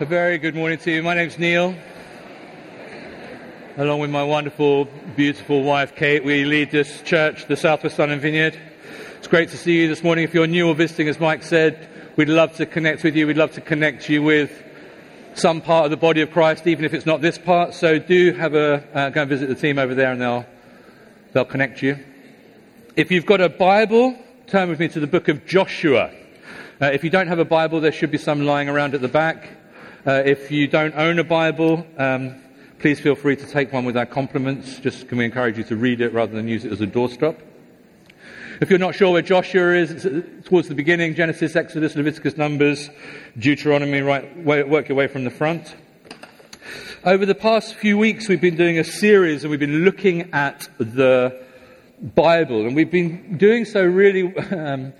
A very good morning to you. My name's Neil. Along with my wonderful, beautiful wife Kate, we lead this church, the Southwest London Vineyard. It's great to see you this morning. If you're new or visiting, as Mike said, we'd love to connect with you. We'd love to connect you with some part of the body of Christ, even if it's not this part. So do have a uh, go and visit the team over there, and they'll they'll connect you. If you've got a Bible, turn with me to the book of Joshua. Uh, if you don't have a Bible, there should be some lying around at the back. Uh, if you don't own a Bible, um, please feel free to take one with our compliments. Just can we encourage you to read it rather than use it as a doorstop? If you're not sure where Joshua is, towards the beginning, Genesis, Exodus, Leviticus, Numbers, Deuteronomy, right, work your way from the front. Over the past few weeks, we've been doing a series and we've been looking at the Bible, and we've been doing so really, um,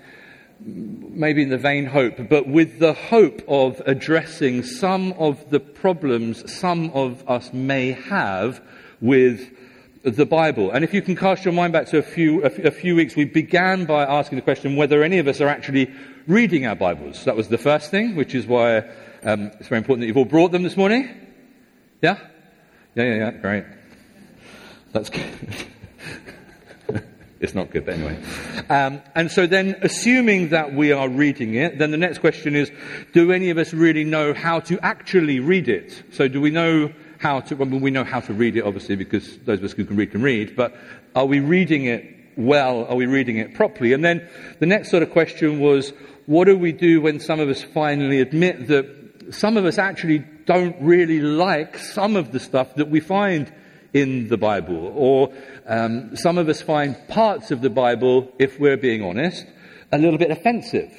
maybe in the vain hope, but with the hope of addressing some of the problems some of us may have with the Bible. And if you can cast your mind back to a few, a few weeks, we began by asking the question whether any of us are actually reading our Bibles. That was the first thing, which is why um, it's very important that you've all brought them this morning. Yeah? Yeah, yeah, yeah, great. That's good. it's not good, but anyway. Um, and so then, assuming that we are reading it, then the next question is, do any of us really know how to actually read it? So do we know how to, well, we know how to read it, obviously, because those of us who can read can read, but are we reading it well? Are we reading it properly? And then the next sort of question was, what do we do when some of us finally admit that some of us actually don't really like some of the stuff that we find in the Bible, or um, some of us find parts of the Bible, if we're being honest, a little bit offensive.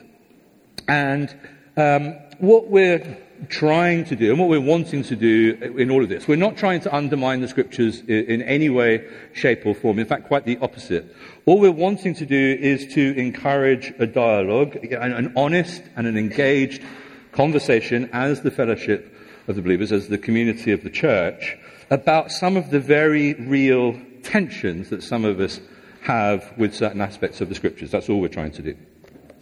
And um, what we're trying to do and what we're wanting to do in all of this. We're not trying to undermine the scriptures in any way, shape, or form. In fact, quite the opposite. All we're wanting to do is to encourage a dialogue, an honest and an engaged conversation as the fellowship of the believers, as the community of the church, about some of the very real tensions that some of us have with certain aspects of the scriptures. That's all we're trying to do.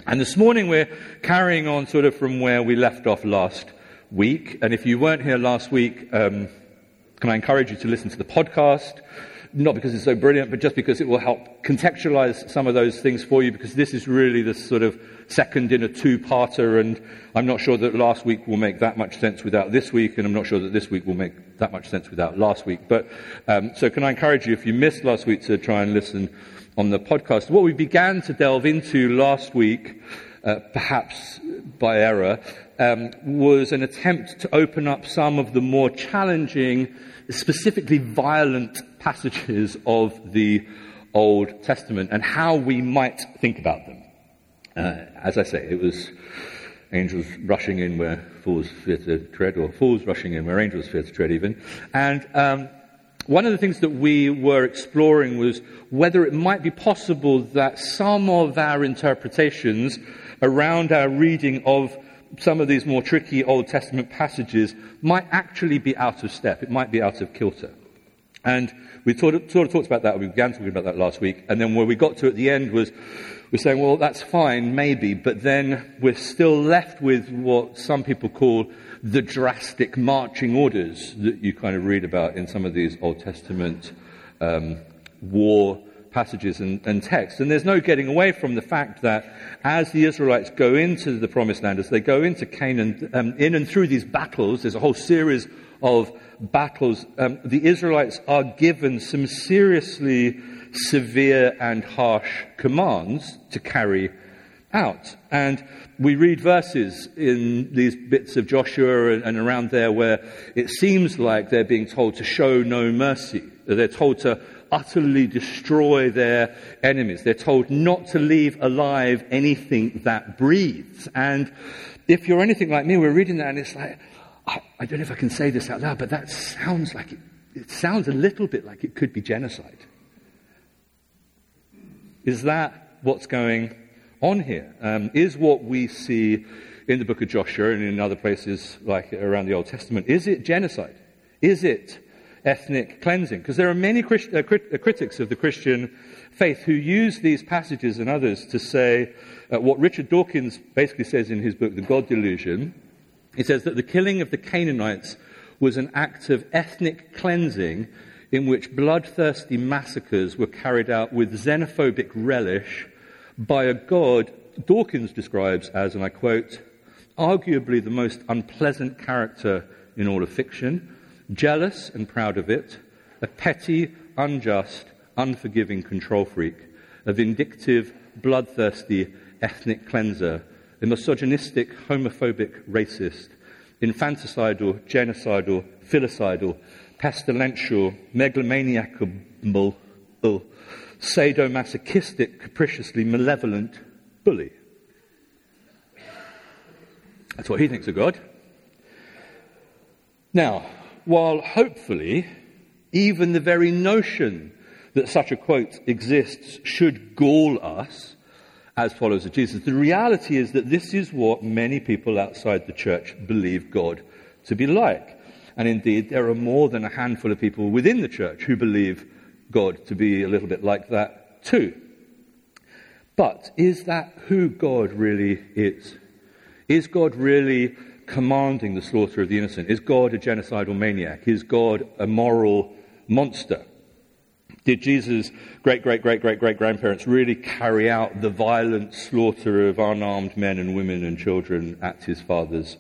And this morning we're carrying on sort of from where we left off last week. And if you weren't here last week, um, can I encourage you to listen to the podcast? Not because it's so brilliant, but just because it will help contextualize some of those things for you, because this is really the sort of second in a two-parter, and I'm not sure that last week will make that much sense without this week, and I'm not sure that this week will make that much sense without last week. But um, so, can I encourage you, if you missed last week, to try and listen on the podcast? What we began to delve into last week, uh, perhaps by error, um, was an attempt to open up some of the more challenging, specifically violent passages of the Old Testament and how we might think about them. Uh, as I say, it was angels rushing in where fools fear to tread, or fools rushing in where angels fear to tread, even. And um, one of the things that we were exploring was whether it might be possible that some of our interpretations around our reading of some of these more tricky Old Testament passages might actually be out of step. It might be out of kilter. And we sort of, sort of talked about that. We began talking about that last week. And then where we got to at the end was we're saying, well, that's fine, maybe. But then we're still left with what some people call the drastic marching orders that you kind of read about in some of these Old Testament um, war passages and, and texts. And there's no getting away from the fact that as the Israelites go into the promised land, as they go into Canaan, um, in and through these battles, there's a whole series of battles, um, the Israelites are given some seriously severe and harsh commands to carry out. And we read verses in these bits of Joshua and, and around there where it seems like they're being told to show no mercy. They're told to utterly destroy their enemies. They're told not to leave alive anything that breathes. And if you're anything like me, we're reading that and it's like, I, I don't know if I can say this out loud, but that sounds like it, it sounds a little bit like it could be genocide. Is that what's going on here? Um, is what we see in the book of Joshua and in other places like around the Old Testament, is it genocide? Is it ethnic cleansing. Because there are many Christ, uh, crit, uh, critics of the Christian faith who use these passages and others to say uh, what Richard Dawkins basically says in his book, The God Delusion. He says that the killing of the Canaanites was an act of ethnic cleansing in which bloodthirsty massacres were carried out with xenophobic relish by a God Dawkins describes as, and I quote, arguably the most unpleasant character in all of fiction, jealous and proud of it, a petty, unjust, unforgiving control freak, a vindictive, bloodthirsty ethnic cleanser, a misogynistic, homophobic racist, infanticidal, genocidal, filicidal, pestilential, megalomaniacal, sadomasochistic, capriciously malevolent bully. That's what he thinks of God. Now, while hopefully even the very notion that such a quote exists should gall us as followers of Jesus, the reality is that this is what many people outside the church believe God to be like. And indeed, there are more than a handful of people within the church who believe God to be a little bit like that too. But is that who God really is? Is God really commanding the slaughter of the innocent? Is God a genocidal maniac? Is God a moral monster? Did Jesus' great, great, great, great, great grandparents really carry out the violent slaughter of unarmed men and women and children at his father's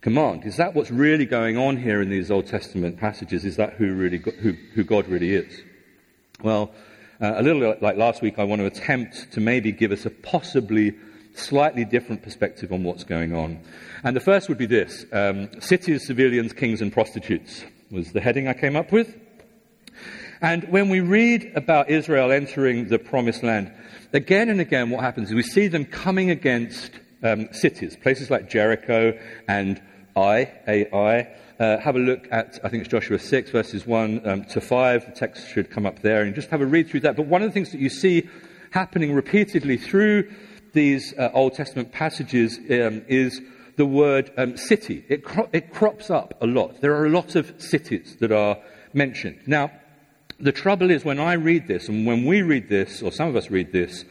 command? Is that what's really going on here in these Old Testament passages? Is that who, really, who, who God really is? Well, uh, a little like last week, I want to attempt to maybe give us a possibly slightly different perspective on what's going on. And the first would be this um, Cities, Civilians, Kings, and Prostitutes was the heading I came up with. And when we read about Israel entering the promised land, again and again, what happens is we see them coming against um, cities, places like Jericho and Ai, Ai, uh, have a look at, I think it's Joshua 6, verses 1 um, to 5. The text should come up there, and just have a read through that. But one of the things that you see happening repeatedly through these uh, Old Testament passages um, is the word um, city. It, cro- it crops up a lot. There are a lot of cities that are mentioned. Now, the trouble is when I read this, and when we read this, or some of us read this,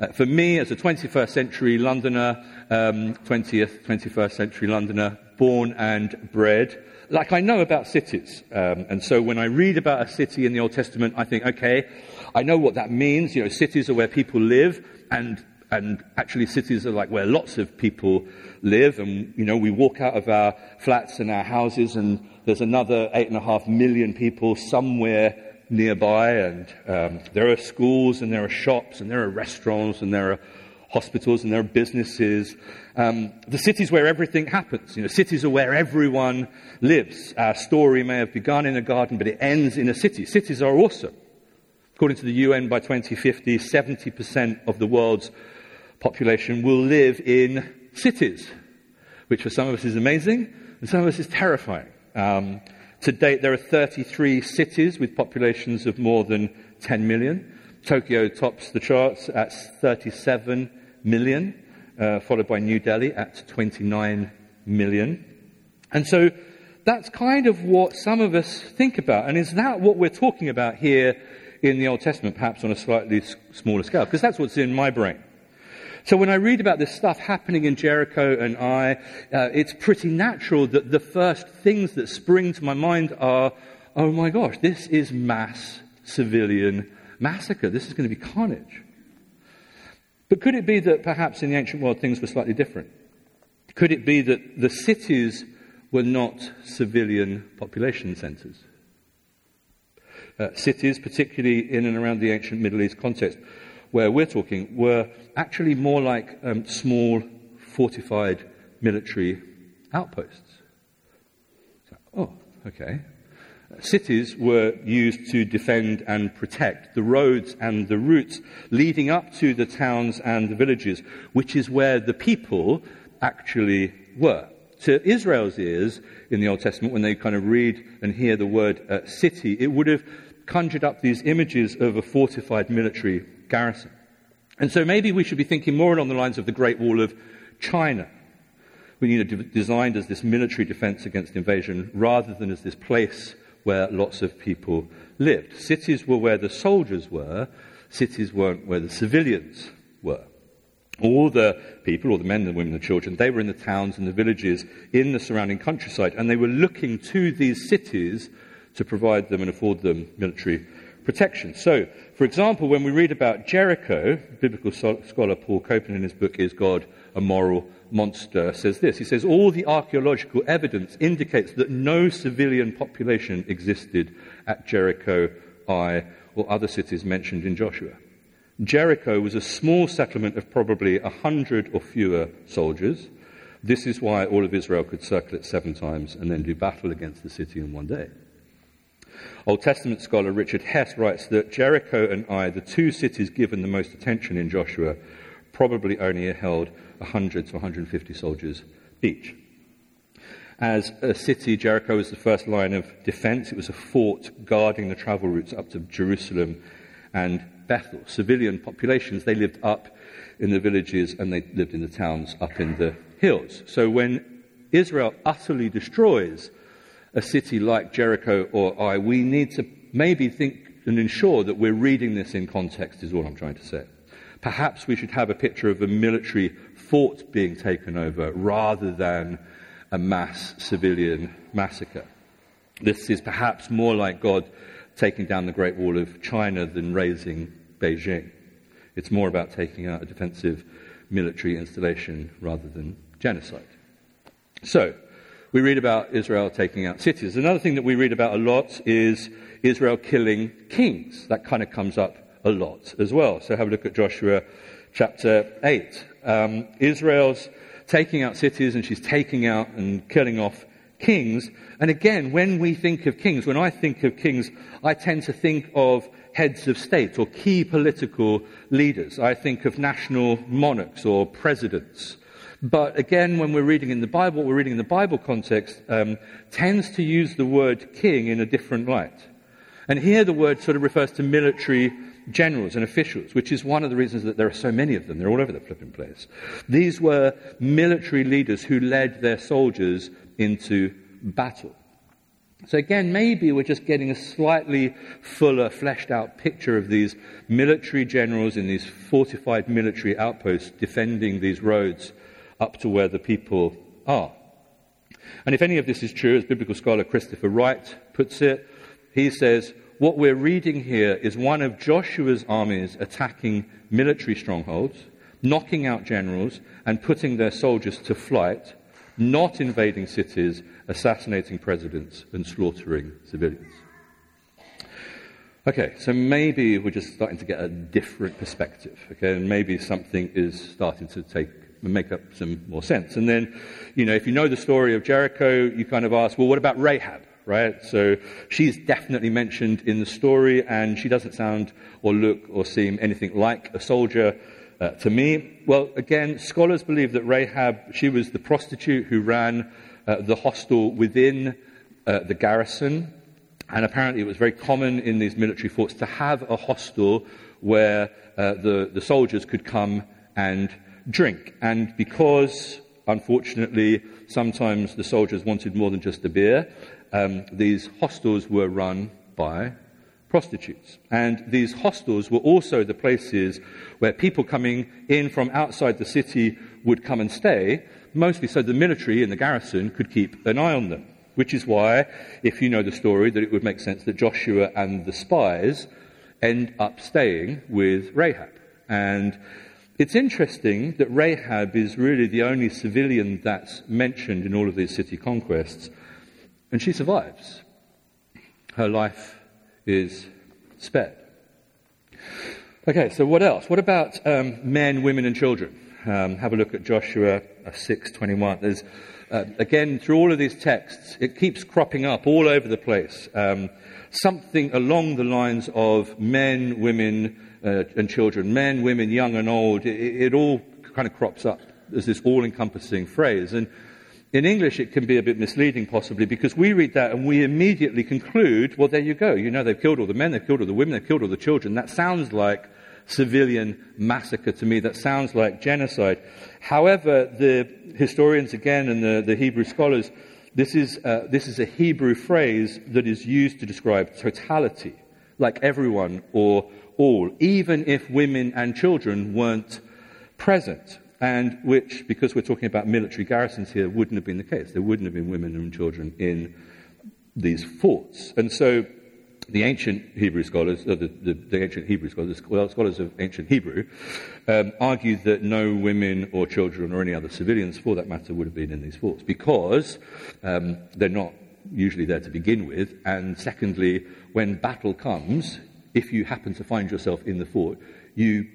uh, for me as a 21st century Londoner, um, 20th, 21st century Londoner, born and bred. Like I know about cities. Um, and so when I read about a city in the Old Testament, I think, okay, I know what that means. You know, cities are where people live and, and actually cities are like where lots of people live. And, you know, we walk out of our flats and our houses and there's another eight and a half million people somewhere nearby. And um, there are schools and there are shops and there are restaurants and there are hospitals and there are businesses. Um, the cities where everything happens. You know, cities are where everyone lives. Our story may have begun in a garden, but it ends in a city. Cities are awesome. According to the UN, by 2050, 70% of the world's population will live in cities, which for some of us is amazing, and some of us is terrifying. Um, to date, there are 33 cities with populations of more than 10 million. Tokyo tops the charts at 37 million, uh, followed by New Delhi at 29 million. And so that's kind of what some of us think about. And is that what we're talking about here in the Old Testament, perhaps on a slightly smaller scale? Because that's what's in my brain. So when I read about this stuff happening in Jericho and Ai, uh, it's pretty natural that the first things that spring to my mind are, oh my gosh, this is mass civilian massacre. This is going to be carnage. But could it be that perhaps in the ancient world things were slightly different? Could it be that the cities were not civilian population centres? Uh, cities, particularly in and around the ancient Middle East context, where we're talking, were actually more like um, small fortified military outposts. So, oh, okay cities were used to defend and protect the roads and the routes leading up to the towns and the villages, which is where the people actually were. To Israel's ears in the Old Testament, when they kind of read and hear the word uh, city, it would have conjured up these images of a fortified military garrison. And so maybe we should be thinking more along the lines of the Great Wall of China, you know, designed as this military defense against invasion rather than as this place where lots of people lived. Cities were where the soldiers were, cities weren't where the civilians were. All the people, all the men, the women, the children, they were in the towns and the villages in the surrounding countryside, and they were looking to these cities to provide them and afford them military protection. So, for example, when we read about Jericho, biblical scholar Paul Copan in his book Is God a Moral Monster says this. He says, All the archaeological evidence indicates that no civilian population existed at Jericho, Ai, or other cities mentioned in Joshua. Jericho was a small settlement of probably a hundred or fewer soldiers. This is why all of Israel could circle it seven times and then do battle against the city in one day. Old Testament scholar Richard Hess writes that Jericho and Ai, the two cities given the most attention in Joshua, probably only held 100 to 150 soldiers each. As a city, Jericho was the first line of defense. It was a fort guarding the travel routes up to Jerusalem and Bethel. Civilian populations, they lived up in the villages and they lived in the towns up in the hills. So when Israel utterly destroys a city like Jericho or Ai, we need to maybe think and ensure that we're reading this in context, is all I'm trying to say. Perhaps we should have a picture of a military fort being taken over rather than a mass civilian massacre. This is perhaps more like God taking down the Great Wall of China than razing Beijing. It's more about taking out a defensive military installation rather than genocide. So, we read about Israel taking out cities. Another thing that we read about a lot is Israel killing kings. That kind of comes up a lot as well. So have a look at Joshua chapter 8. Um, Israel's taking out cities and she's taking out and killing off kings. And again, when we think of kings, when I think of kings, I tend to think of heads of state or key political leaders. I think of national monarchs or presidents. But again, when we're reading in the Bible, what we're reading in the Bible context um, tends to use the word king in a different light. And here the word sort of refers to military generals and officials, which is one of the reasons that there are so many of them. They're all over the flipping place. These were military leaders who led their soldiers into battle. So again, maybe we're just getting a slightly fuller, fleshed out picture of these military generals in these fortified military outposts defending these roads up to where the people are. And if any of this is true, as biblical scholar Christopher Wright puts it, he says, what we're reading here is one of Joshua's armies attacking military strongholds, knocking out generals, and putting their soldiers to flight, not invading cities, assassinating presidents, and slaughtering civilians. Okay, so maybe we're just starting to get a different perspective, okay, and maybe something is starting to take make up some more sense. And then, you know, if you know the story of Jericho, you kind of ask, well, what about Rahab? Right? So she's definitely mentioned in the story, and she doesn't sound or look or seem anything like a soldier uh, to me. Well, again, scholars believe that Rahab, she was the prostitute who ran uh, the hostel within uh, the garrison. And apparently, it was very common in these military forts to have a hostel where uh, the, the soldiers could come and drink. And because, unfortunately, sometimes the soldiers wanted more than just a beer, um, these hostels were run by prostitutes. And these hostels were also the places where people coming in from outside the city would come and stay, mostly so the military in the garrison could keep an eye on them. Which is why, if you know the story, that it would make sense that Joshua and the spies end up staying with Rahab. And it's interesting that Rahab is really the only civilian that's mentioned in all of these city conquests, and she survives. Her life is spared. Okay, so what else? What about um, men, women, and children? Um, have a look at Joshua 6:21. There's uh, again through all of these texts, it keeps cropping up all over the place. Um, something along the lines of men, women, uh, and children, men, women, young and old, it, it all kind of crops up as this all encompassing phrase. And in English, it can be a bit misleading, possibly, because we read that and we immediately conclude, well, there you go. You know, they've killed all the men, they've killed all the women, they've killed all the children. That sounds like civilian massacre to me. That sounds like genocide. However, the historians, again, and the, the Hebrew scholars, this is, uh, this is a Hebrew phrase that is used to describe totality, like everyone or all, even if women and children weren't present, and which, because we're talking about military garrisons here, wouldn't have been the case. There wouldn't have been women and children in these forts. And so the ancient Hebrew scholars, uh, the, the, the, ancient Hebrew scholars, well, scholars of ancient Hebrew, um, argued that no women or children or any other civilians, for that matter, would have been in these forts because um, they're not usually there to begin with. And secondly, when battle comes, if you happen to find yourself in the fort, you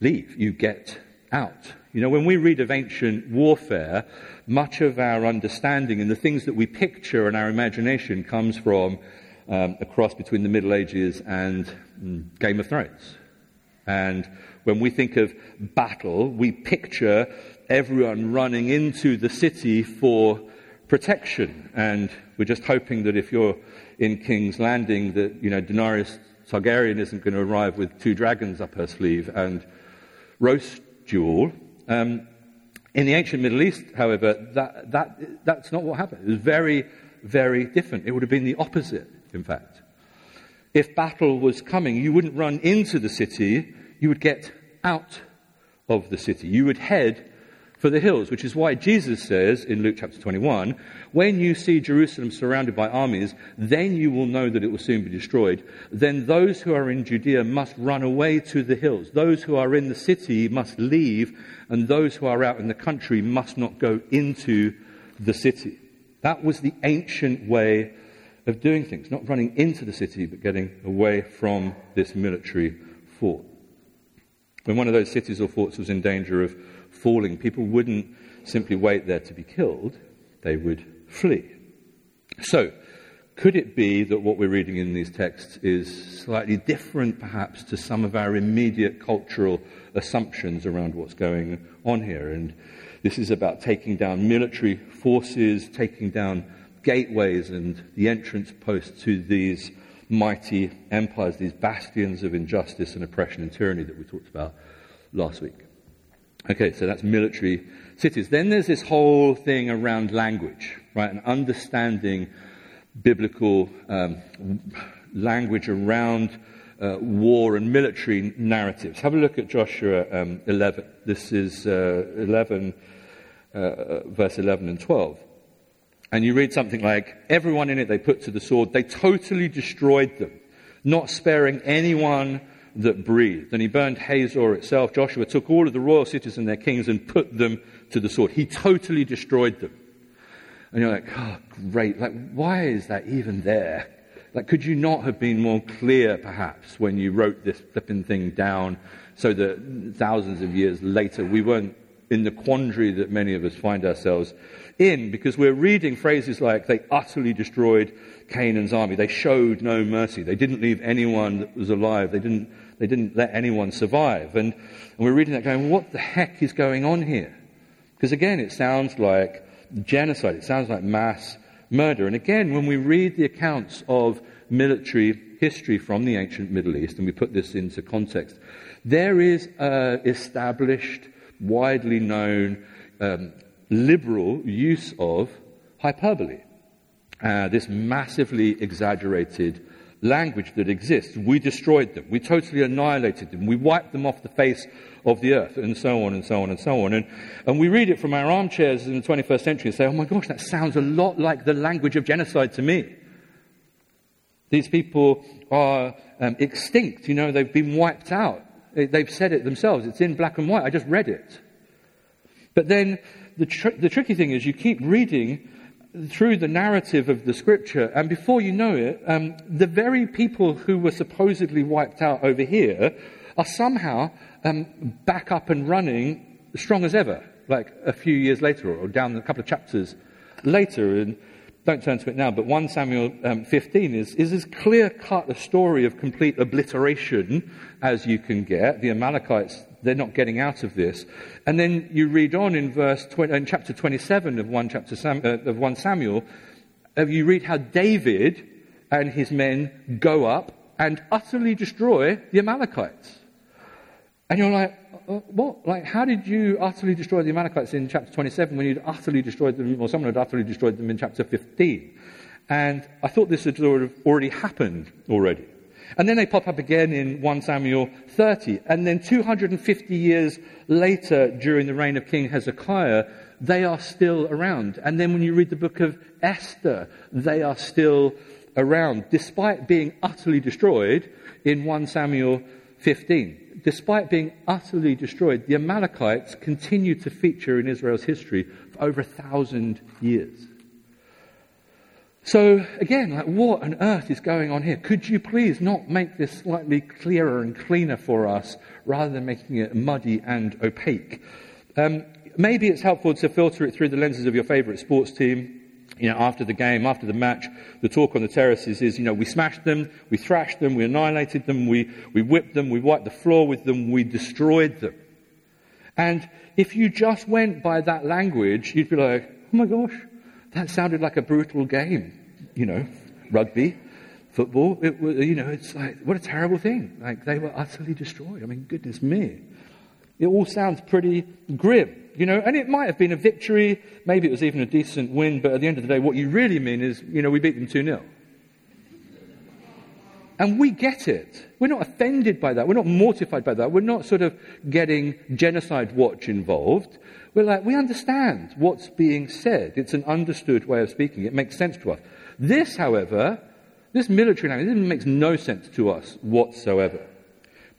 leave, you get out. You know, when we read of ancient warfare, much of our understanding and the things that we picture in our imagination comes from um, a cross between the Middle Ages and mm, Game of Thrones. And when we think of battle, we picture everyone running into the city for protection. And we're just hoping that if you're in King's Landing, that, you know, Daenerys Targaryen isn't going to arrive with two dragons up her sleeve and roast you all. Um, in the ancient Middle East, however, that, that, that's not what happened. It was very, very different. It would have been the opposite in fact. If battle was coming, you wouldn't run into the city, you would get out of the city. You would head for the hills, which is why Jesus says in Luke chapter 21 when you see Jerusalem surrounded by armies, then you will know that it will soon be destroyed. Then those who are in Judea must run away to the hills. Those who are in the city must leave, and those who are out in the country must not go into the city. That was the ancient way of doing things, not running into the city, but getting away from this military fort. When one of those cities or forts was in danger of falling, people wouldn't simply wait there to be killed, they would flee. So, could it be that what we're reading in these texts is slightly different, perhaps, to some of our immediate cultural assumptions around what's going on here? And this is about taking down military forces, taking down gateways and the entrance posts to these mighty empires, these bastions of injustice and oppression and tyranny that we talked about last week. Okay, so that's military cities. Then there's this whole thing around language, right? And understanding biblical um, language around uh, war and military narratives. Have a look at Joshua um, 11. This is uh, 11, uh, verse 11 and 12. And you read something like, everyone in it they put to the sword, they totally destroyed them, not sparing anyone that breathed. And he burned Hazor itself. Joshua took all of the royal cities and their kings and put them to the sword. He totally destroyed them. And you're like, oh, great. Like, why is that even there? Like, could you not have been more clear, perhaps, when you wrote this flipping thing down so that thousands of years later we weren't in the quandary that many of us find ourselves in because we're reading phrases like they utterly destroyed Canaan's army. They showed no mercy. They didn't leave anyone that was alive. They didn't, they didn't let anyone survive. And, and we're reading that going, what the heck is going on here? Because again, it sounds like genocide. It sounds like mass murder. And again, when we read the accounts of military history from the ancient Middle East, and we put this into context, there is a established, widely known um, liberal use of hyperbole. Uh, this massively exaggerated language that exists. We destroyed them. We totally annihilated them. We wiped them off the face of the earth, and so on and so on and so on. And, and we read it from our armchairs in the 21st century and say, oh my gosh, that sounds a lot like the language of genocide to me. These people are um, extinct. You know, they've been wiped out. They've said it themselves. It's in black and white. I just read it. But then the, tr- the tricky thing is you keep reading through the narrative of the scripture, and before you know it, um, the very people who were supposedly wiped out over here are somehow um, back up and running strong as ever, like a few years later or down a couple of chapters later. And don't turn to it now, but 1 Samuel um, 15 is, is as clear cut a story of complete obliteration as you can get. The Amalekites they're not getting out of this. And then you read on in verse 20, in chapter 27 of 1, chapter Sam, uh, of 1 Samuel, uh, you read how David and his men go up and utterly destroy the Amalekites. And you're like, uh, what? Like, how did you utterly destroy the Amalekites in chapter 27 when you'd utterly destroyed them, or someone had utterly destroyed them in chapter 15? And I thought this had sort of already happened already. And then they pop up again in 1 Samuel 30. And then 250 years later, during the reign of King Hezekiah, they are still around. And then when you read the book of Esther, they are still around, despite being utterly destroyed in 1 Samuel 15. Despite being utterly destroyed, the Amalekites continue to feature in Israel's history for over a thousand years. So again, like what on earth is going on here? Could you please not make this slightly clearer and cleaner for us rather than making it muddy and opaque? Um, maybe it's helpful to filter it through the lenses of your favourite sports team. You know, after the game, after the match, the talk on the terraces is, you know, we smashed them, we thrashed them, we annihilated them, we, we whipped them, we wiped the floor with them, we destroyed them. And if you just went by that language, you'd be like, oh my gosh, that sounded like a brutal game. You know, rugby, football, it, you know, it's like, what a terrible thing. Like, they were utterly destroyed. I mean, goodness me. It all sounds pretty grim, you know, and it might have been a victory, maybe it was even a decent win, but at the end of the day, what you really mean is, you know, we beat them 2 0. And we get it. We're not offended by that. We're not mortified by that. We're not sort of getting genocide watch involved. We're like, we understand what's being said. It's an understood way of speaking. It makes sense to us. This, however, this military language, this makes no sense to us whatsoever.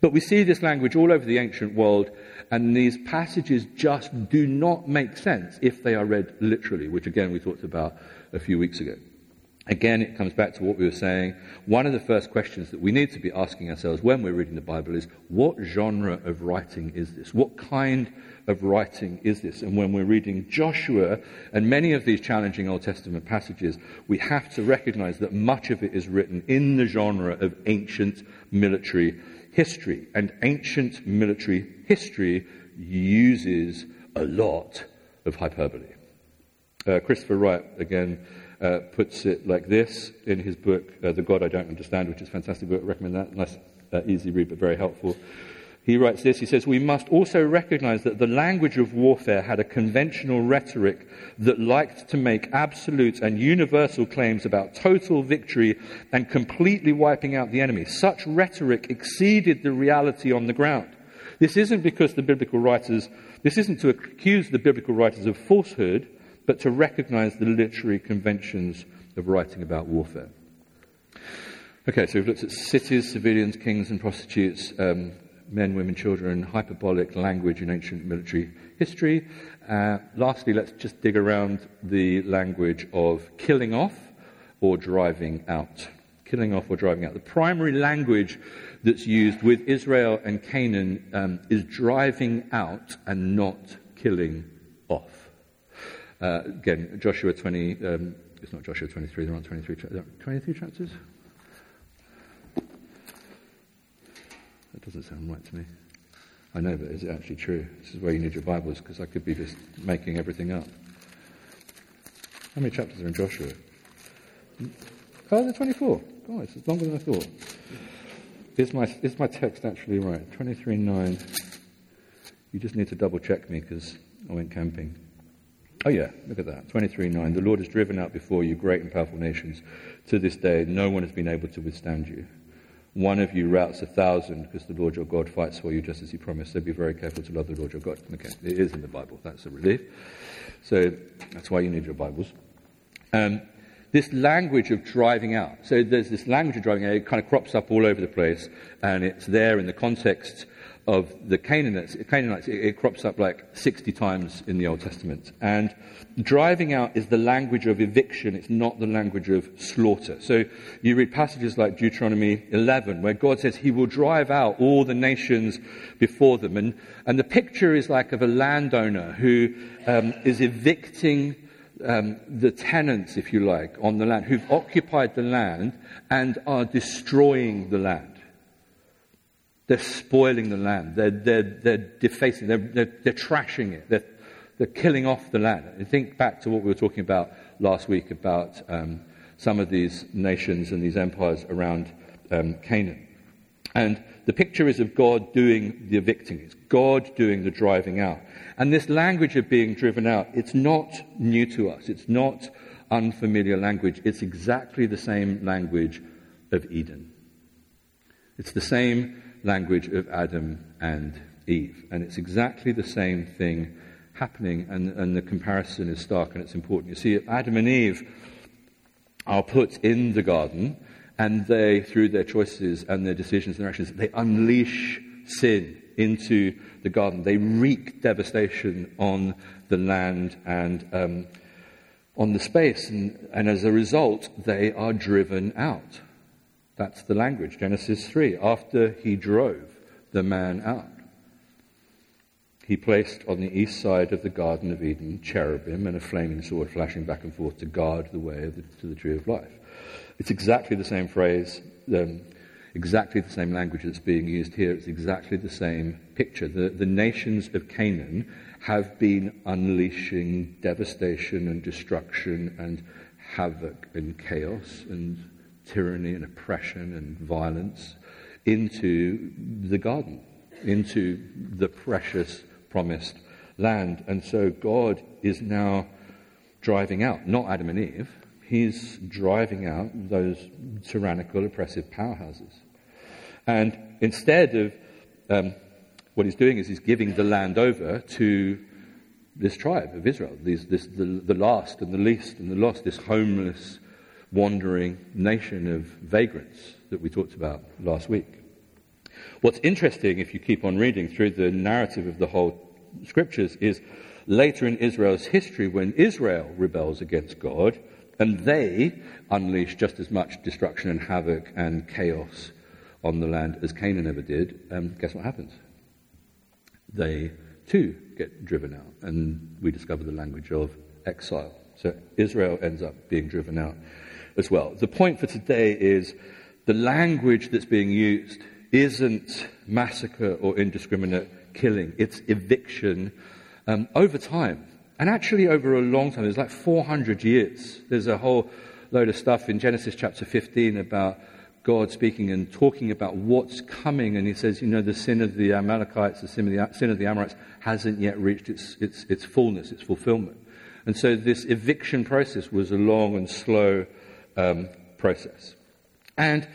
But we see this language all over the ancient world, and these passages just do not make sense if they are read literally, which again we talked about a few weeks ago. Again, it comes back to what we were saying. One of the first questions that we need to be asking ourselves when we're reading the Bible is what genre of writing is this? What kind of writing is this? And when we're reading Joshua and many of these challenging Old Testament passages, we have to recognize that much of it is written in the genre of ancient military history. And ancient military history uses a lot of hyperbole. Uh, Christopher Wright, again, uh, puts it like this in his book, uh, The God I Don't Understand, which is a fantastic book. I recommend that. Nice, uh, easy read, but very helpful. He writes this. He says, We must also recognize that the language of warfare had a conventional rhetoric that liked to make absolute and universal claims about total victory and completely wiping out the enemy. Such rhetoric exceeded the reality on the ground. This isn't because the biblical writers, this isn't to accuse the biblical writers of falsehood but to recognize the literary conventions of writing about warfare. Okay, so we've looked at cities, civilians, kings, and prostitutes, um, men, women, children, hyperbolic language in ancient military history. Uh, lastly, let's just dig around the language of killing off or driving out. Killing off or driving out. The primary language that's used with Israel and Canaan um, is driving out and not killing off. Uh, again, Joshua 20, um, it's not Joshua 23, there aren't 23, 23 chapters? That doesn't sound right to me. I know, but is it actually true? This is where you need your Bibles, because I could be just making everything up. How many chapters are in Joshua? Mm. Oh, they're 24. Oh, it's longer than I thought. Is my, is my text actually right? 23.9. You just need to double check me because I went camping. Oh, yeah, look at that. 23.9. The Lord has driven out before you great and powerful nations. To this day, no one has been able to withstand you. One of you routs a thousand because the Lord your God fights for you just as he promised. So be very careful to love the Lord your God. Okay, it is in the Bible. That's a relief. So that's why you need your Bibles. Um, this language of driving out. So there's this language of driving out. It kind of crops up all over the place, and it's there in the context of the Canaanites, Canaanites it, it, crops up like 60 times in the Old Testament. And driving out is the language of eviction, it's not the language of slaughter. So you read passages like Deuteronomy 11, where God says he will drive out all the nations before them. And, and the picture is like of a landowner who um, is evicting um, the tenants, if you like, on the land, who've occupied the land and are destroying the land. They're spoiling the land. They're, they're, they're defacing, they're, they're, they're trashing it. They're, they're killing off the land. And think back to what we were talking about last week about um, some of these nations and these empires around um, Canaan. And the picture is of God doing the evicting. It's God doing the driving out. And this language of being driven out, it's not new to us. It's not unfamiliar language. It's exactly the same language of Eden. It's the same language of Adam and Eve. And it's exactly the same thing happening, and, and the comparison is stark and it's important. You see, Adam and Eve are put in the garden, and they, through their choices and their decisions and their actions, they unleash sin into the garden. They wreak devastation on the land and um, on the space, and, and as a result, they are driven out. That's the language, Genesis 3. After he drove the man out, he placed on the east side of the Garden of Eden cherubim and a flaming sword flashing back and forth to guard the way the, to the tree of life. It's exactly the same phrase, um, exactly the same language that's being used here. It's exactly the same picture. The, the nations of Canaan have been unleashing devastation and destruction and havoc and chaos and tyranny and oppression and violence into the garden, into the precious promised land. And so God is now driving out, not Adam and Eve, he's driving out those tyrannical, oppressive powerhouses. And instead of um, what he's doing is he's giving the land over to this tribe of Israel, these, this, the, the last and the least and the lost, this homeless, wandering nation of vagrants that we talked about last week. What's interesting, if you keep on reading through the narrative of the whole scriptures, is later in Israel's history when Israel rebels against God and they unleash just as much destruction and havoc and chaos on the land as Canaan ever did, um, guess what happens? They too get driven out, and we discover the language of exile. So Israel ends up being driven out as well. The point for today is the language that's being used isn't massacre or indiscriminate killing, it's eviction um, over time. And actually, over a long time, there's like 400 years. There's a whole load of stuff in Genesis chapter 15 about God speaking and talking about what's coming. And he says, you know, the sin of the Amalekites, the sin of the, sin of the Amorites hasn't yet reached its, its, its fullness, its fulfillment. And so this eviction process was a long and slow um, process. And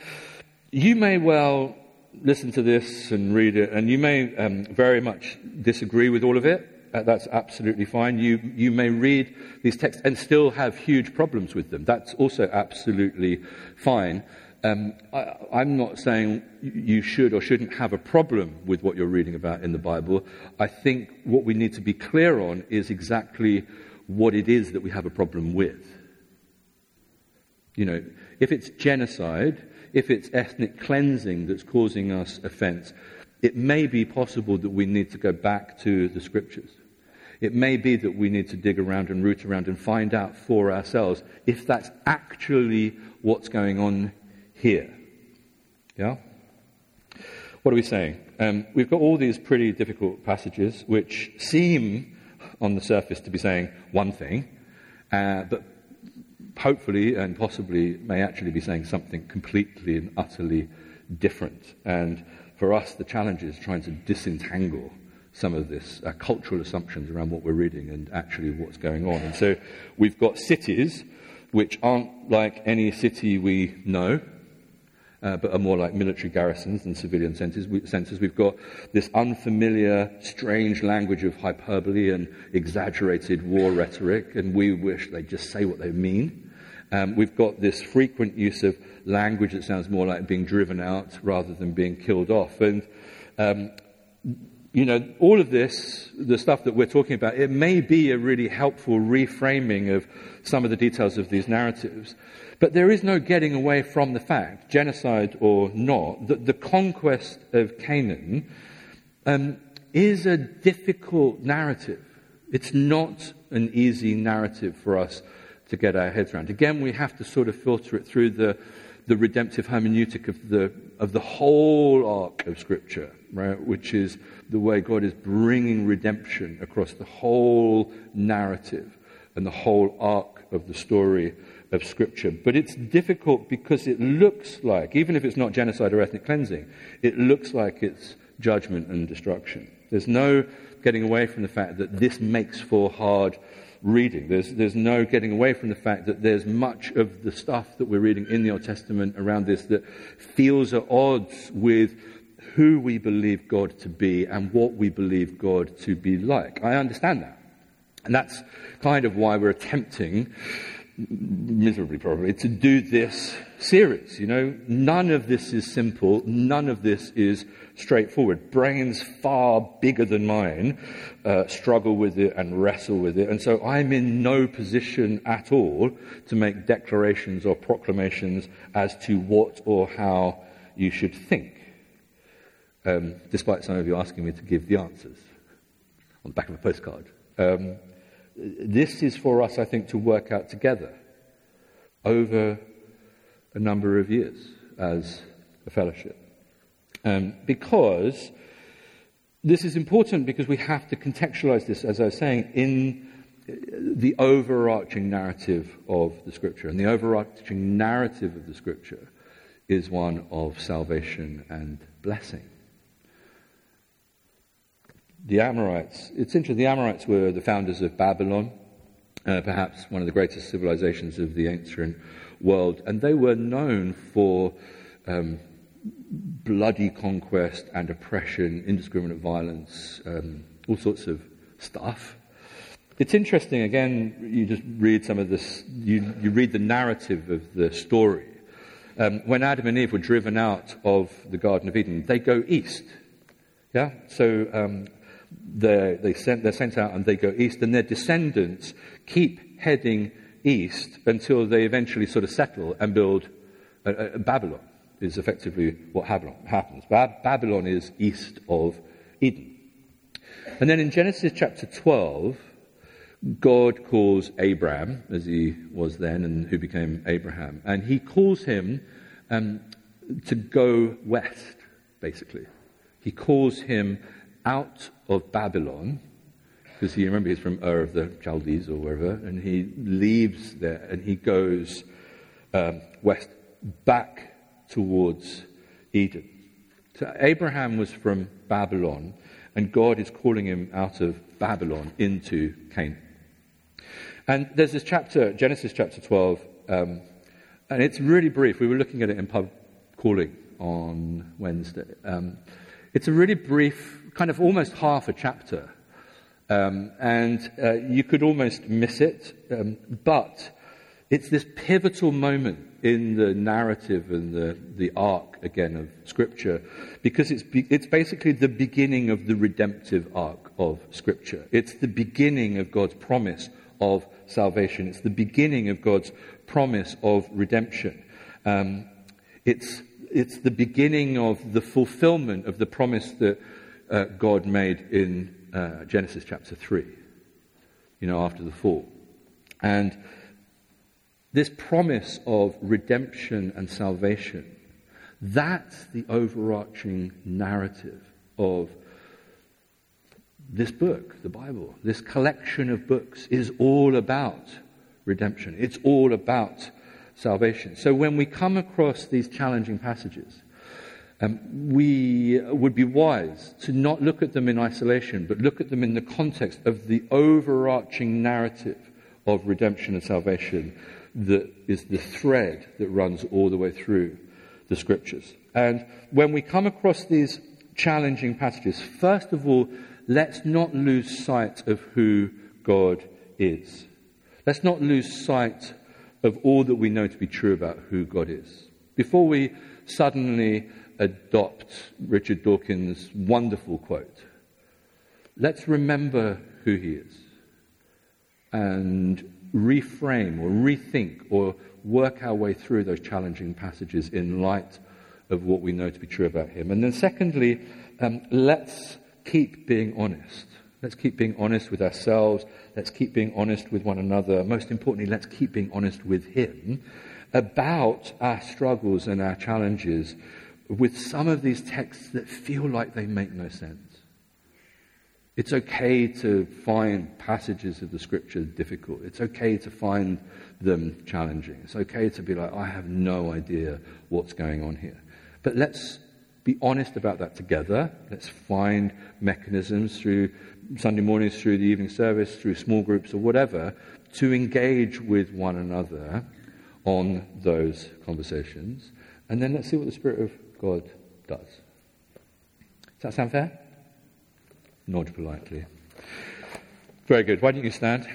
you may well listen to this and read it, and you may um, very much disagree with all of it. Uh, that's absolutely fine. You, you may read these texts and still have huge problems with them. That's also absolutely fine. Um, I, I'm not saying you should or shouldn't have a problem with what you're reading about in the Bible. I think what we need to be clear on is exactly what it is that we have a problem with. You know, if it's genocide, if it's ethnic cleansing that's causing us offense, it may be possible that we need to go back to the scriptures. It may be that we need to dig around and root around and find out for ourselves if that's actually what's going on here. Yeah? What are we saying? Um, we've got all these pretty difficult passages which seem on the surface to be saying one thing, uh, but hopefully and possibly may actually be saying something completely and utterly different. And for us, the challenge is trying to disentangle some of this uh, cultural assumptions around what we're reading and actually what's going on. And so we've got cities which aren't like any city we know uh, but are more like military garrisons than civilian centres. We. We've got this unfamiliar, strange language of hyperbole and exaggerated war rhetoric, and we wish they'd just say what they mean. Um, we've got this frequent use of language that sounds more like being driven out rather than being killed off. And, um, you know, all of this, the stuff that we're talking about, it may be a really helpful reframing of some of the details of these narratives. But there is no getting away from the fact, genocide or not, that the conquest of Canaan um, is a difficult narrative. It's not an easy narrative for us to get our heads around. Again, we have to sort of filter it through the, the redemptive hermeneutic of the, of the whole arc of Scripture, right? Which is the way God is bringing redemption across the whole narrative and the whole arc of the story of Scripture. But it's difficult because it looks like, even if it's not genocide or ethnic cleansing, it looks like it's judgment and destruction. There's no getting away from the fact that this makes for hard reading. There's, there's no getting away from the fact that there's much of the stuff that we're reading in the Old Testament around this that feels at odds with who we believe God to be and what we believe God to be like. I understand that. And that's kind of why we're attempting, miserably probably, to do this series. You know, none of this is simple. None of this is straightforward. Brains far bigger than mine uh, struggle with it and wrestle with it. And so I'm in no position at all to make declarations or proclamations as to what or how you should think. Um, despite some of you asking me to give the answers on the back of a postcard. Um, this is for us, I think, to work out together over a number of years as a fellowship. Um, because this is important because we have to contextualize this, as I was saying, in the overarching narrative of the scripture. And the overarching narrative of the scripture is one of salvation and blessing. The Amorites, it's interesting, the Amorites were the founders of Babylon, uh, perhaps one of the greatest civilizations of the ancient world, and they were known for um, bloody conquest and oppression, indiscriminate violence, um, all sorts of stuff. It's interesting, again, you just read some of this, you, you read the narrative of the story. Um, when Adam and Eve were driven out of the Garden of Eden, they go east. Yeah? So um, they, they sent, they're sent out and they go east, and their descendants keep heading east until they eventually sort of settle and build a, a Babylon, is effectively what happens. Babylon is east of Eden. And then in Genesis chapter 12, God calls Abram, as he was then and who became Abraham, and he calls him um, to go west, basically. He calls him out of Babylon, because he remember he's from Ur of the Chaldees or wherever, and he leaves there and he goes um, west back towards Eden. So Abraham was from Babylon, and God is calling him out of Babylon into Canaan. And there's this chapter, Genesis chapter 12, um, and it's really brief. We were looking at it in pub calling on Wednesday. Um, it's a really brief, kind of almost half a chapter. Um, and uh, you could almost miss it, um, but it's this pivotal moment in the narrative and the, the arc, again, of Scripture, because it's, be, it's basically the beginning of the redemptive arc of Scripture. It's the beginning of God's promise of salvation. It's the beginning of God's promise of redemption. Um, it's it's the beginning of the fulfillment of the promise that uh, God made in uh, Genesis chapter 3, you know, after the fall. And this promise of redemption and salvation, that's the overarching narrative of this book, the Bible. This collection of books is all about redemption. It's all about salvation. So when we come across these challenging passages, um, we would be wise to not look at them in isolation, but look at them in the context of the overarching narrative of redemption and salvation that is the thread that runs all the way through the scriptures. And when we come across these challenging passages, first of all, let's not lose sight of who God is. Let's not lose sight of all that we know to be true about who God is. Before we suddenly adopt Richard Dawkins' wonderful quote, let's remember who he is and reframe or rethink or work our way through those challenging passages in light of what we know to be true about him. And then, secondly, um, let's keep being honest. Let's keep being honest with ourselves. Let's keep being honest with one another. Most importantly, let's keep being honest with Him about our struggles and our challenges with some of these texts that feel like they make no sense. It's okay to find passages of the scripture difficult. It's okay to find them challenging. It's okay to be like, I have no idea what's going on here. But let's be honest about that together. Let's find mechanisms through Sunday mornings, through the evening service, through small groups or whatever, to engage with one another on those conversations. And then let's see what the Spirit of God does. Does that sound fair? Nod politely. Very good. Why don't you stand?